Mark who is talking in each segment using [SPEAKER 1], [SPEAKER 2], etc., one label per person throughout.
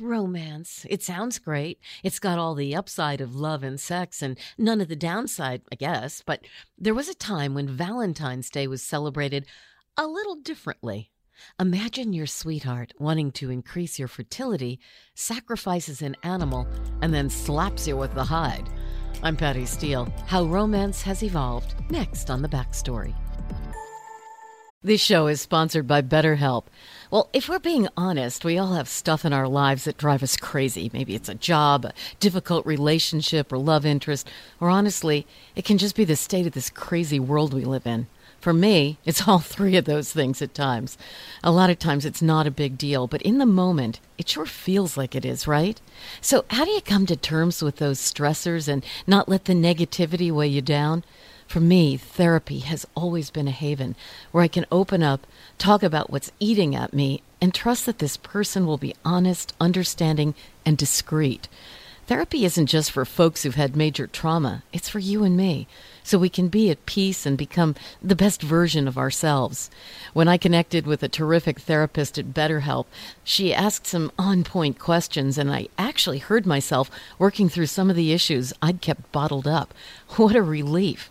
[SPEAKER 1] romance. It sounds great. It's got all the upside of love and sex and none of the downside, I guess. But there was a time when Valentine's Day was celebrated a little differently. Imagine your sweetheart wanting to increase your fertility, sacrifices an animal, and then slaps you with the hide. I'm Patty Steele. How romance has evolved. Next on the backstory. This show is sponsored by BetterHelp. Well, if we're being honest, we all have stuff in our lives that drive us crazy. Maybe it's a job, a difficult relationship, or love interest, or honestly, it can just be the state of this crazy world we live in. For me, it's all three of those things at times. A lot of times it's not a big deal, but in the moment, it sure feels like it is, right? So, how do you come to terms with those stressors and not let the negativity weigh you down? For me, therapy has always been a haven where I can open up, talk about what's eating at me, and trust that this person will be honest, understanding, and discreet. Therapy isn't just for folks who've had major trauma, it's for you and me, so we can be at peace and become the best version of ourselves. When I connected with a terrific therapist at BetterHelp, she asked some on point questions, and I actually heard myself working through some of the issues I'd kept bottled up. What a relief!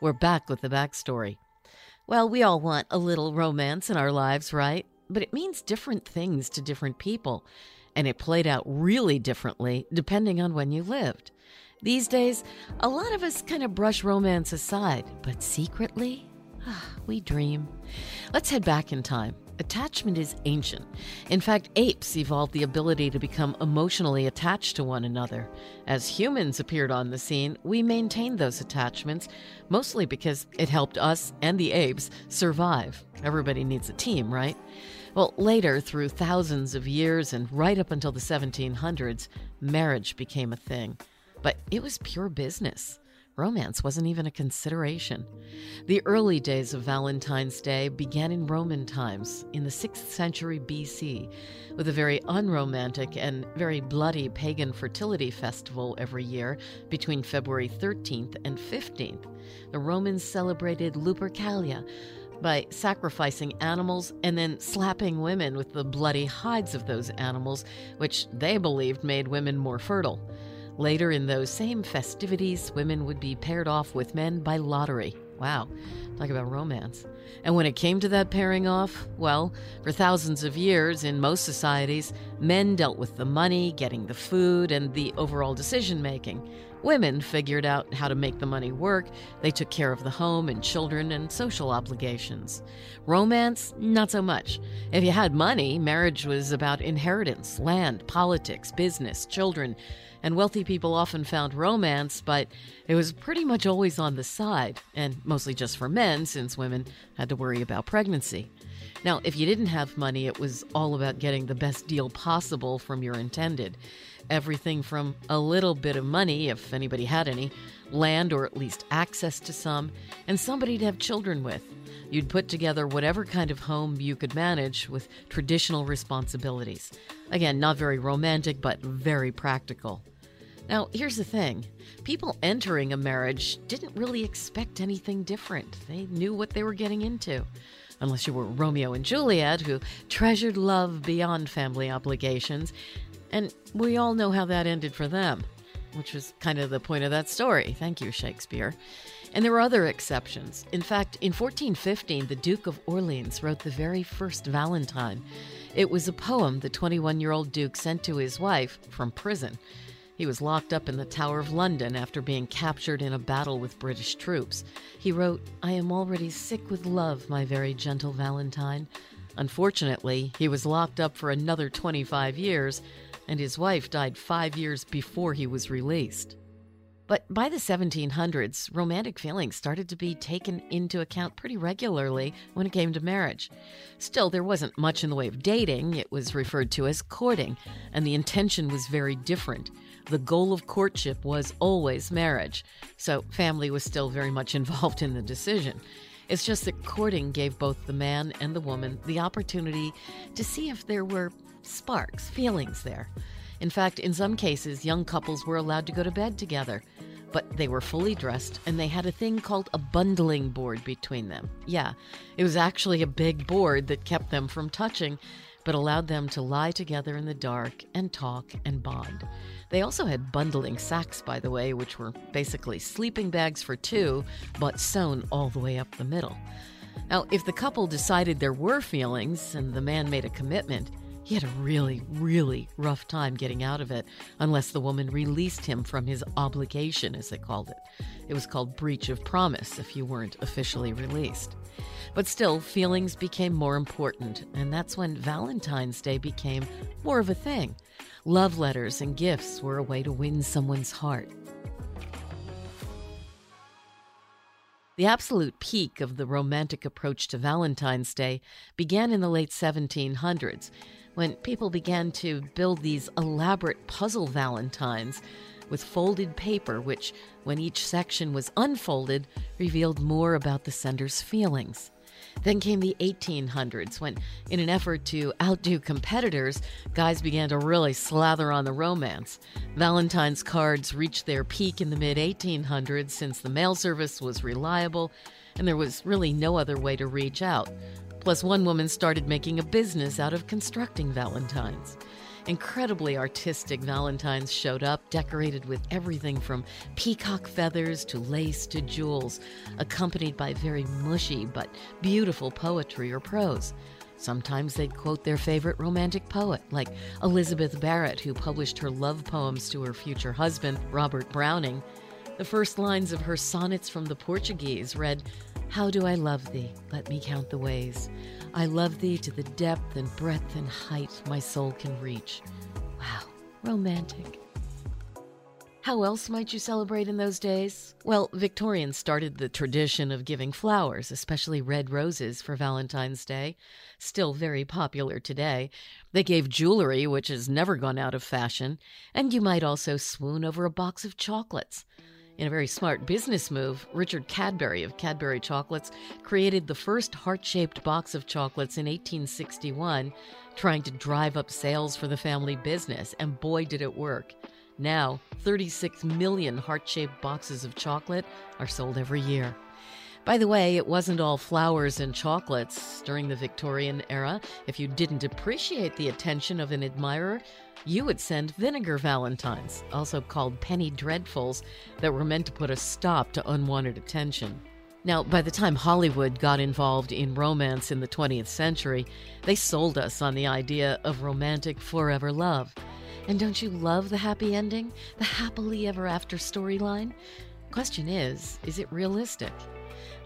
[SPEAKER 1] We're back with the backstory. Well, we all want a little romance in our lives, right? But it means different things to different people, and it played out really differently depending on when you lived. These days, a lot of us kind of brush romance aside, but secretly, we dream. Let's head back in time Attachment is ancient. In fact, apes evolved the ability to become emotionally attached to one another. As humans appeared on the scene, we maintained those attachments, mostly because it helped us and the apes survive. Everybody needs a team, right? Well, later, through thousands of years and right up until the 1700s, marriage became a thing. But it was pure business. Romance wasn't even a consideration. The early days of Valentine's Day began in Roman times, in the 6th century BC, with a very unromantic and very bloody pagan fertility festival every year between February 13th and 15th. The Romans celebrated Lupercalia by sacrificing animals and then slapping women with the bloody hides of those animals, which they believed made women more fertile. Later in those same festivities, women would be paired off with men by lottery. Wow, talk about romance. And when it came to that pairing off, well, for thousands of years in most societies, men dealt with the money, getting the food, and the overall decision making. Women figured out how to make the money work. They took care of the home and children and social obligations. Romance, not so much. If you had money, marriage was about inheritance, land, politics, business, children and wealthy people often found romance, but it was pretty much always on the side, and mostly just for men, since women had to worry about pregnancy. Now, if you didn't have money, it was all about getting the best deal possible from your intended. Everything from a little bit of money, if anybody had any, land or at least access to some, and somebody to have children with. You'd put together whatever kind of home you could manage with traditional responsibilities. Again, not very romantic, but very practical. Now, here's the thing people entering a marriage didn't really expect anything different. They knew what they were getting into. Unless you were Romeo and Juliet, who treasured love beyond family obligations. And we all know how that ended for them, which was kind of the point of that story. Thank you, Shakespeare. And there were other exceptions. In fact, in 1415, the Duke of Orleans wrote the very first Valentine. It was a poem the 21 year old Duke sent to his wife from prison. He was locked up in the Tower of London after being captured in a battle with British troops. He wrote, I am already sick with love, my very gentle Valentine. Unfortunately, he was locked up for another 25 years, and his wife died five years before he was released. But by the 1700s, romantic feelings started to be taken into account pretty regularly when it came to marriage. Still, there wasn't much in the way of dating, it was referred to as courting, and the intention was very different. The goal of courtship was always marriage, so family was still very much involved in the decision. It's just that courting gave both the man and the woman the opportunity to see if there were sparks, feelings there. In fact, in some cases, young couples were allowed to go to bed together, but they were fully dressed and they had a thing called a bundling board between them. Yeah, it was actually a big board that kept them from touching, but allowed them to lie together in the dark and talk and bond. They also had bundling sacks, by the way, which were basically sleeping bags for two, but sewn all the way up the middle. Now, if the couple decided there were feelings and the man made a commitment, he had a really, really rough time getting out of it unless the woman released him from his obligation, as they called it. It was called breach of promise if you weren't officially released. But still, feelings became more important, and that's when Valentine's Day became more of a thing. Love letters and gifts were a way to win someone's heart. The absolute peak of the romantic approach to Valentine's Day began in the late 1700s when people began to build these elaborate puzzle valentines with folded paper, which, when each section was unfolded, revealed more about the sender's feelings. Then came the 1800s, when, in an effort to outdo competitors, guys began to really slather on the romance. Valentine's cards reached their peak in the mid 1800s since the mail service was reliable and there was really no other way to reach out. Plus, one woman started making a business out of constructing valentines. Incredibly artistic valentines showed up, decorated with everything from peacock feathers to lace to jewels, accompanied by very mushy but beautiful poetry or prose. Sometimes they'd quote their favorite romantic poet, like Elizabeth Barrett, who published her love poems to her future husband, Robert Browning. The first lines of her Sonnets from the Portuguese read, how do I love thee? Let me count the ways. I love thee to the depth and breadth and height my soul can reach. Wow, romantic. How else might you celebrate in those days? Well, Victorians started the tradition of giving flowers, especially red roses, for Valentine's Day. Still very popular today. They gave jewelry, which has never gone out of fashion, and you might also swoon over a box of chocolates. In a very smart business move, Richard Cadbury of Cadbury Chocolates created the first heart shaped box of chocolates in 1861, trying to drive up sales for the family business, and boy, did it work. Now, 36 million heart shaped boxes of chocolate are sold every year. By the way, it wasn't all flowers and chocolates during the Victorian era. If you didn't appreciate the attention of an admirer, you would send vinegar valentines, also called penny dreadfuls, that were meant to put a stop to unwanted attention. Now, by the time Hollywood got involved in romance in the 20th century, they sold us on the idea of romantic forever love. And don't you love the happy ending? The happily ever after storyline? Question is, is it realistic?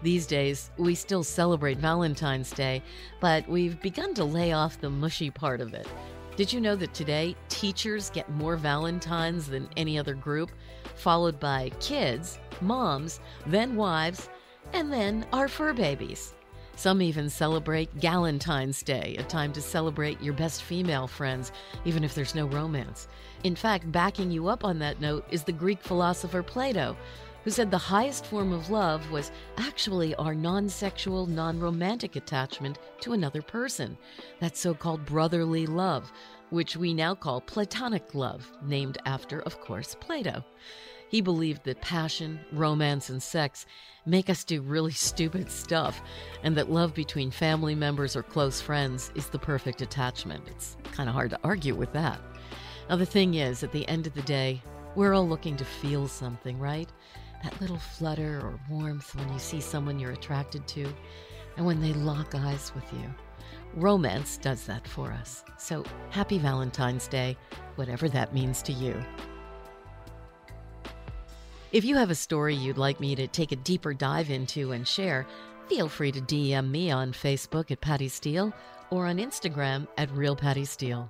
[SPEAKER 1] These days, we still celebrate Valentine's Day, but we've begun to lay off the mushy part of it. Did you know that today teachers get more Valentines than any other group, followed by kids, moms, then wives, and then our fur babies? Some even celebrate Galentine's Day, a time to celebrate your best female friends, even if there's no romance. In fact, backing you up on that note is the Greek philosopher Plato, who said the highest form of love was actually our non sexual, non romantic attachment to another person, that so called brotherly love, which we now call platonic love, named after, of course, Plato. He believed that passion, romance, and sex make us do really stupid stuff, and that love between family members or close friends is the perfect attachment. It's kind of hard to argue with that. Now, the thing is, at the end of the day, we're all looking to feel something, right? That little flutter or warmth when you see someone you're attracted to, and when they lock eyes with you. Romance does that for us. So happy Valentine's Day, whatever that means to you. If you have a story you'd like me to take a deeper dive into and share, feel free to DM me on Facebook at Patty Steele or on Instagram at Real Patty Steele.